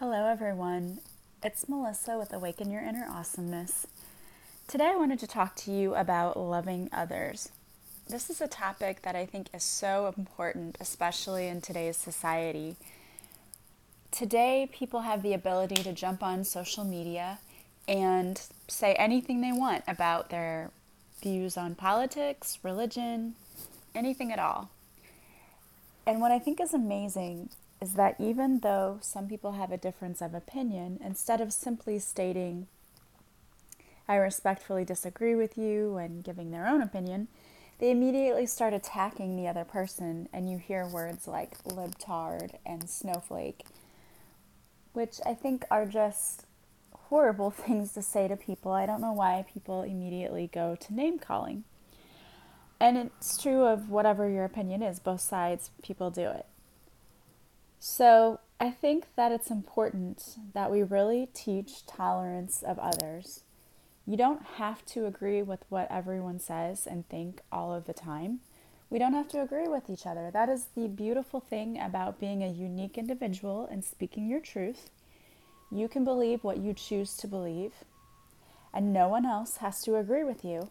Hello, everyone. It's Melissa with Awaken Your Inner Awesomeness. Today, I wanted to talk to you about loving others. This is a topic that I think is so important, especially in today's society. Today, people have the ability to jump on social media and say anything they want about their views on politics, religion, anything at all. And what I think is amazing is that even though some people have a difference of opinion, instead of simply stating, I respectfully disagree with you and giving their own opinion, they immediately start attacking the other person, and you hear words like libtard and snowflake, which I think are just horrible things to say to people. I don't know why people immediately go to name calling. And it's true of whatever your opinion is, both sides, people do it. So I think that it's important that we really teach tolerance of others. You don't have to agree with what everyone says and think all of the time. We don't have to agree with each other. That is the beautiful thing about being a unique individual and speaking your truth. You can believe what you choose to believe, and no one else has to agree with you.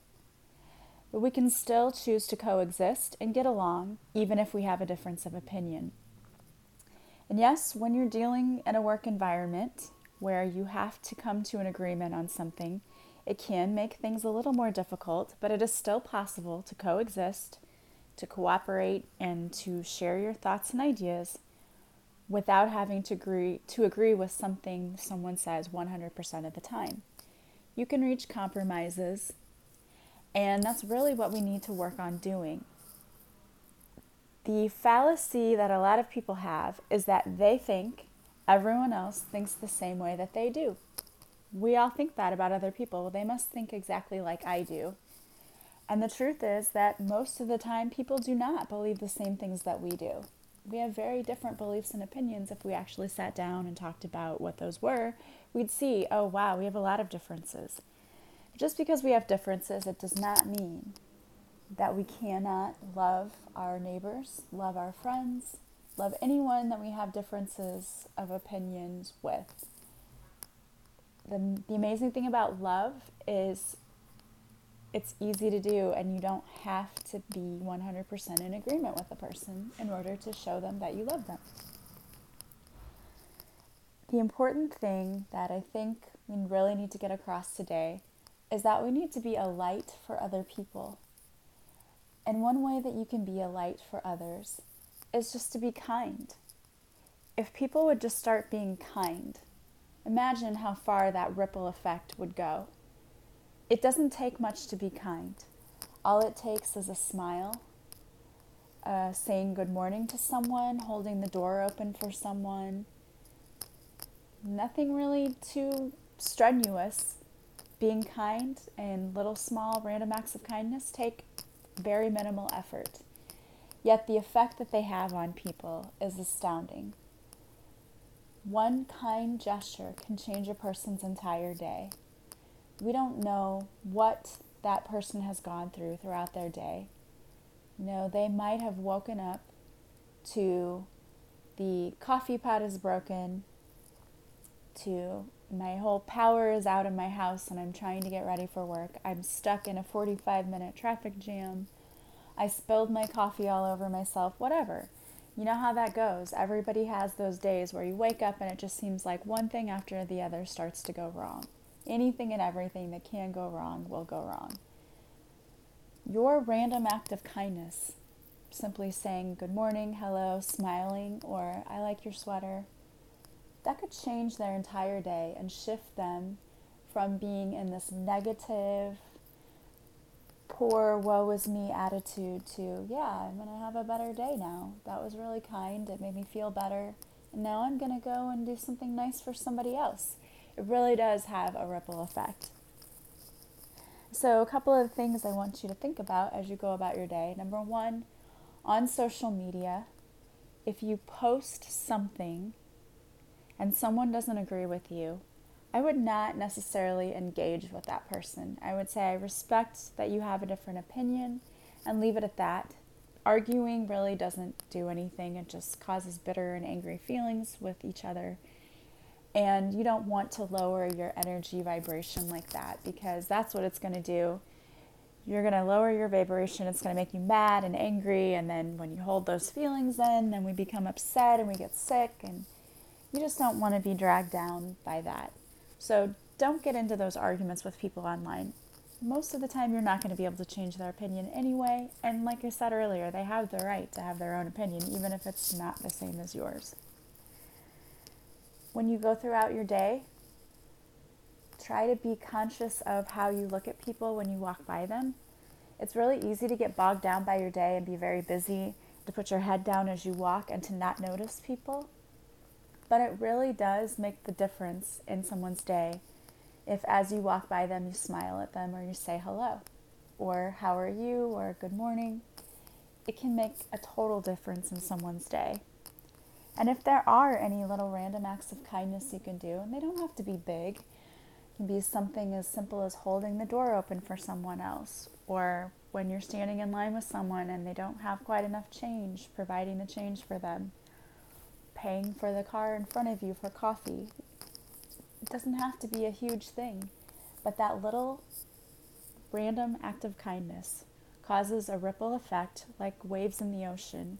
But we can still choose to coexist and get along, even if we have a difference of opinion. And yes, when you're dealing in a work environment where you have to come to an agreement on something, it can make things a little more difficult, but it is still possible to coexist, to cooperate, and to share your thoughts and ideas without having to agree to agree with something someone says 100% of the time. You can reach compromises, and that's really what we need to work on doing. The fallacy that a lot of people have is that they think everyone else thinks the same way that they do. We all think that about other people. They must think exactly like I do. And the truth is that most of the time, people do not believe the same things that we do. We have very different beliefs and opinions. If we actually sat down and talked about what those were, we'd see, oh, wow, we have a lot of differences. Just because we have differences, it does not mean that we cannot love our neighbors, love our friends, love anyone that we have differences of opinions with. The, the amazing thing about love is it's easy to do, and you don't have to be 100% in agreement with a person in order to show them that you love them. The important thing that I think we really need to get across today is that we need to be a light for other people and one way that you can be a light for others is just to be kind. If people would just start being kind, imagine how far that ripple effect would go. It doesn't take much to be kind. All it takes is a smile, uh, saying good morning to someone, holding the door open for someone. Nothing really too strenuous. Being kind and little small random acts of kindness take very minimal effort. Yet the effect that they have on people is astounding. One kind gesture can change a person's entire day. We don't know what that person has gone through throughout their day. You know, they might have woken up to the coffee pot is broken, to my whole power is out in my house and I'm trying to get ready for work. I'm stuck in a 45 minute traffic jam. I spilled my coffee all over myself, whatever. You know how that goes. Everybody has those days where you wake up and it just seems like one thing after the other starts to go wrong. Anything and everything that can go wrong will go wrong. Your random act of kindness, simply saying good morning, hello, smiling, or I like your sweater, that could change their entire day and shift them from being in this negative, poor, woe is me attitude to, yeah, I'm going to have a better day now. That was really kind. It made me feel better. And now I'm going to go and do something nice for somebody else. It really does have a ripple effect. So, a couple of things I want you to think about as you go about your day. Number one, on social media, if you post something and someone doesn't agree with you, I would not necessarily engage with that person. I would say I respect that you have a different opinion and leave it at that. Arguing really doesn't do anything, it just causes bitter and angry feelings with each other. And you don't want to lower your energy vibration like that because that's what it's going to do. You're going to lower your vibration. It's going to make you mad and angry. And then when you hold those feelings in, then we become upset and we get sick. And you just don't want to be dragged down by that. So don't get into those arguments with people online. Most of the time, you're not going to be able to change their opinion anyway. And like I said earlier, they have the right to have their own opinion, even if it's not the same as yours when you go throughout your day, try to be conscious of how you look at people when you walk by them. It's really easy to get bogged down by your day and be very busy, to put your head down as you walk and to not notice people. But it really does make the difference in someone's day if, as you walk by them, you smile at them or you say hello, or how are you, or good morning. It can make a total difference in someone's day. And if there are any little random acts of kindness you can do, and they don't have to be big, it can be something as simple as holding the door open for someone else, or when you're standing in line with someone and they don't have quite enough change, providing the change for them, paying for the car in front of you for coffee. It doesn't have to be a huge thing, but that little random act of kindness causes a ripple effect like waves in the ocean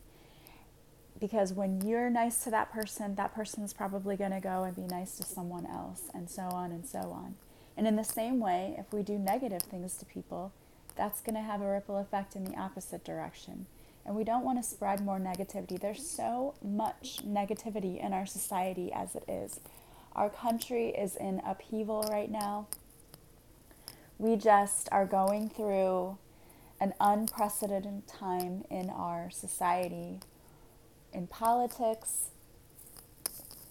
because when you're nice to that person, that person is probably going to go and be nice to someone else, and so on and so on. And in the same way, if we do negative things to people, that's going to have a ripple effect in the opposite direction. And we don't want to spread more negativity. There's so much negativity in our society as it is. Our country is in upheaval right now. We just are going through an unprecedented time in our society in politics,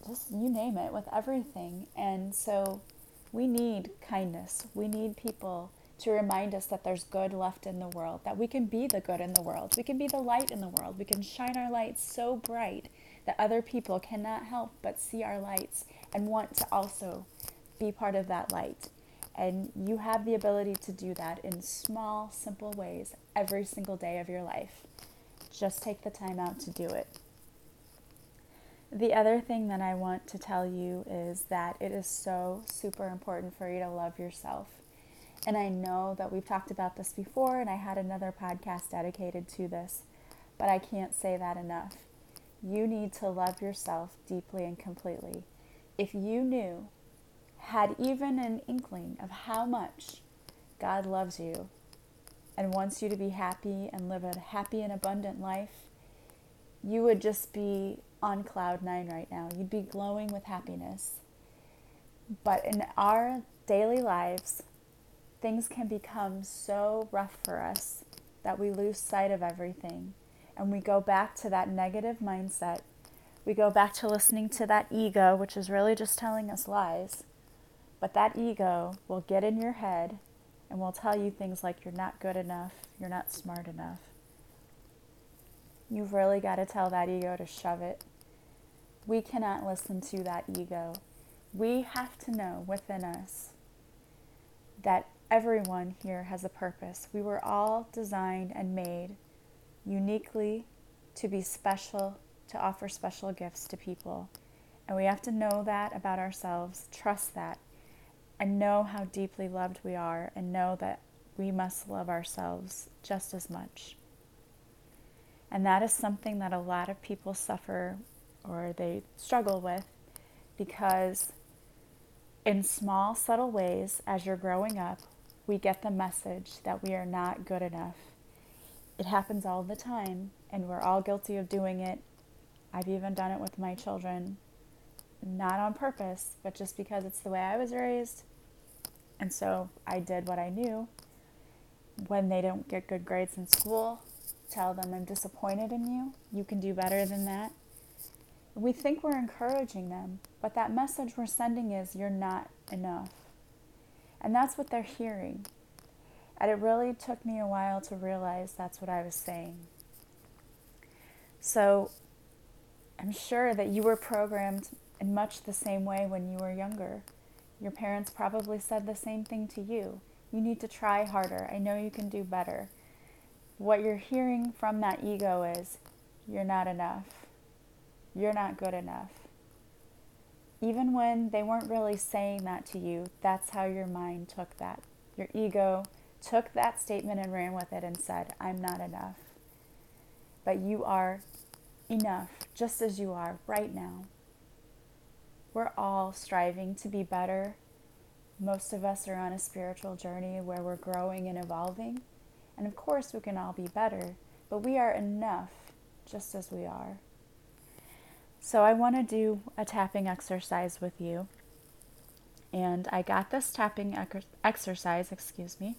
just you name it, with everything. And so we need kindness. We need people to remind us that there's good left in the world, that we can be the good in the world. We can be the light in the world. We can shine our light so bright that other people cannot help but see our lights and want to also be part of that light. And you have the ability to do that in small, simple ways every single day of your life. Just take the time out to do it. The other thing that I want to tell you is that it is so super important for you to love yourself. And I know that we've talked about this before, and I had another podcast dedicated to this, but I can't say that enough. You need to love yourself deeply and completely. If you knew, had even an inkling of how much God loves you and wants you to be happy and live a happy and abundant life, you would just be on cloud nine right now. You'd be glowing with happiness. But in our daily lives, things can become so rough for us that we lose sight of everything and we go back to that negative mindset. We go back to listening to that ego, which is really just telling us lies. But that ego will get in your head and will tell you things like you're not good enough, you're not smart enough, You've really got to tell that ego to shove it. We cannot listen to that ego. We have to know within us that everyone here has a purpose. We were all designed and made uniquely to be special, to offer special gifts to people. And we have to know that about ourselves, trust that, and know how deeply loved we are, and know that we must love ourselves just as much. And that is something that a lot of people suffer or they struggle with because, in small, subtle ways, as you're growing up, we get the message that we are not good enough. It happens all the time, and we're all guilty of doing it. I've even done it with my children, not on purpose, but just because it's the way I was raised. And so I did what I knew. When they don't get good grades in school, tell them, I'm disappointed in you. You can do better than that. We think we're encouraging them, but that message we're sending is, You're not enough. And that's what they're hearing. And it really took me a while to realize that's what I was saying. So I'm sure that you were programmed in much the same way when you were younger. Your parents probably said the same thing to you. You need to try harder. I know you can do better what you're hearing from that ego is you're not enough. You're not good enough. Even when they weren't really saying that to you, that's how your mind took that. Your ego took that statement and ran with it and said, I'm not enough. But you are enough just as you are right now. We're all striving to be better. Most of us are on a spiritual journey where we're growing and evolving. And of course, we can all be better, but we are enough just as we are. So, I want to do a tapping exercise with you. And I got this tapping exercise, excuse me,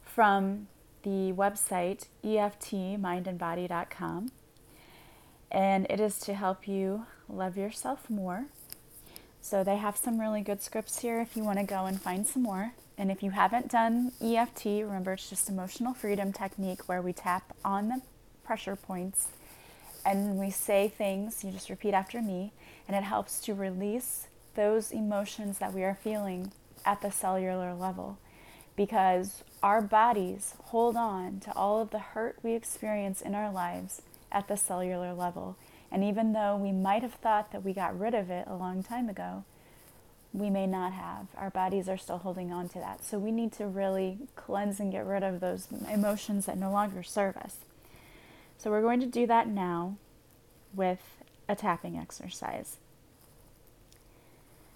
from the website EFTmindandbody.com. And it is to help you love yourself more so they have some really good scripts here if you want to go and find some more. And if you haven't done EFT, remember it's just emotional freedom technique where we tap on the pressure points and we say things, you just repeat after me, and it helps to release those emotions that we are feeling at the cellular level because our bodies hold on to all of the hurt we experience in our lives at the cellular level. And even though we might have thought that we got rid of it a long time ago, we may not have. Our bodies are still holding on to that. So we need to really cleanse and get rid of those emotions that no longer serve us. So we're going to do that now with a tapping exercise.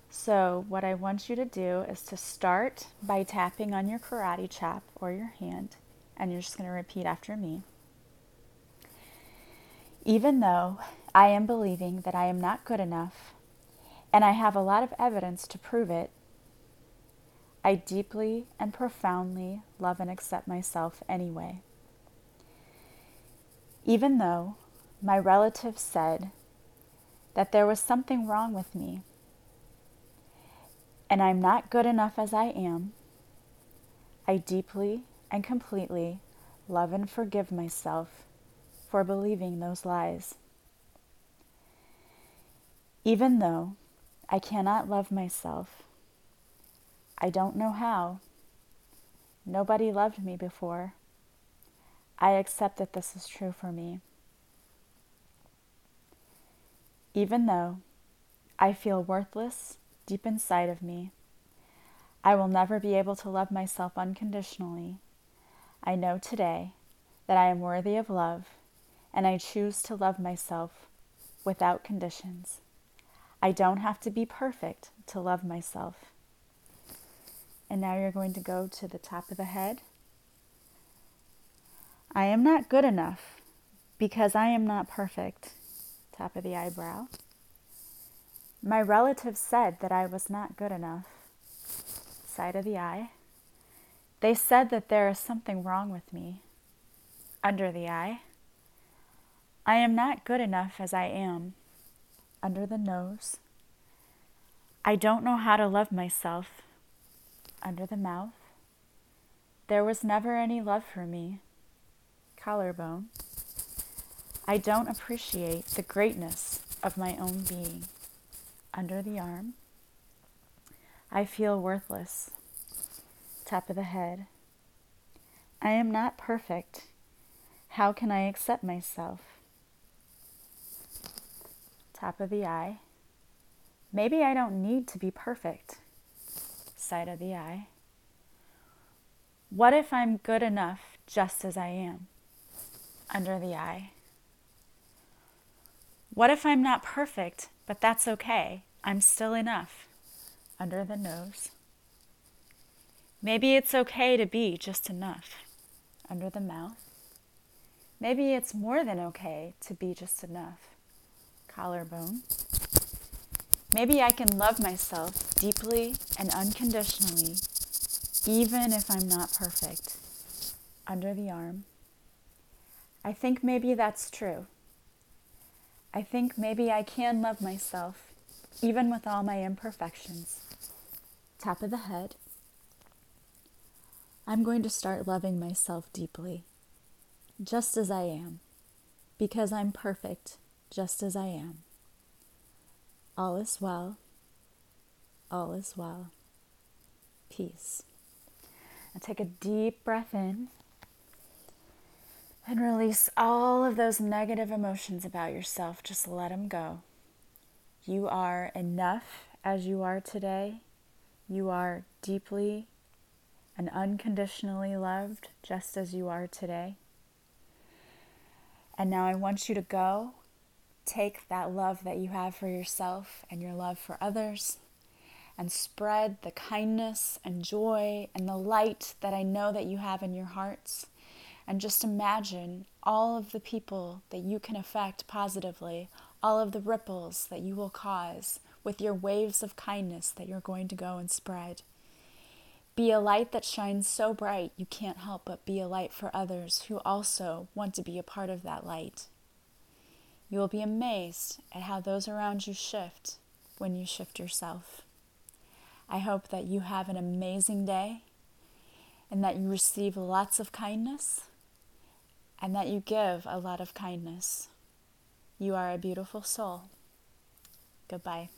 So, what I want you to do is to start by tapping on your karate chop or your hand, and you're just going to repeat after me. Even though I am believing that I am not good enough, and I have a lot of evidence to prove it, I deeply and profoundly love and accept myself anyway. Even though my relatives said that there was something wrong with me and I'm not good enough as I am, I deeply and completely love and forgive myself for believing those lies. Even though I cannot love myself, I don't know how. Nobody loved me before. I accept that this is true for me. Even though I feel worthless deep inside of me, I will never be able to love myself unconditionally. I know today that I am worthy of love and I choose to love myself without conditions. I don't have to be perfect to love myself. And now you're going to go to the top of the head. I am not good enough because I am not perfect. Top of the eyebrow. My relatives said that I was not good enough. Side of the eye. They said that there is something wrong with me. Under the eye. I am not good enough as I am. Under the nose. I don't know how to love myself. Under the mouth. There was never any love for me. Collarbone. I don't appreciate the greatness of my own being. Under the arm. I feel worthless. Top of the head. I am not perfect. How can I accept myself? top of the eye. Maybe I don't need to be perfect. Side of the eye. What if I'm good enough just as I am? Under the eye. What if I'm not perfect, but that's okay? I'm still enough. Under the nose. Maybe it's okay to be just enough. Under the mouth. Maybe it's more than okay to be just enough collarbone. Maybe I can love myself deeply and unconditionally, even if I'm not perfect. Under the arm. I think maybe that's true. I think maybe I can love myself, even with all my imperfections. Tap of the head. I'm going to start loving myself deeply, just as I am, because I'm perfect just as I am. All is well. All is well. Peace. And take a deep breath in and release all of those negative emotions about yourself. Just let them go. You are enough as you are today. You are deeply and unconditionally loved just as you are today. And now I want you to go take that love that you have for yourself and your love for others and spread the kindness and joy and the light that I know that you have in your hearts. And just imagine all of the people that you can affect positively, all of the ripples that you will cause with your waves of kindness that you're going to go and spread. Be a light that shines so bright you can't help but be a light for others who also want to be a part of that light. You will be amazed at how those around you shift when you shift yourself. I hope that you have an amazing day and that you receive lots of kindness and that you give a lot of kindness. You are a beautiful soul. Goodbye.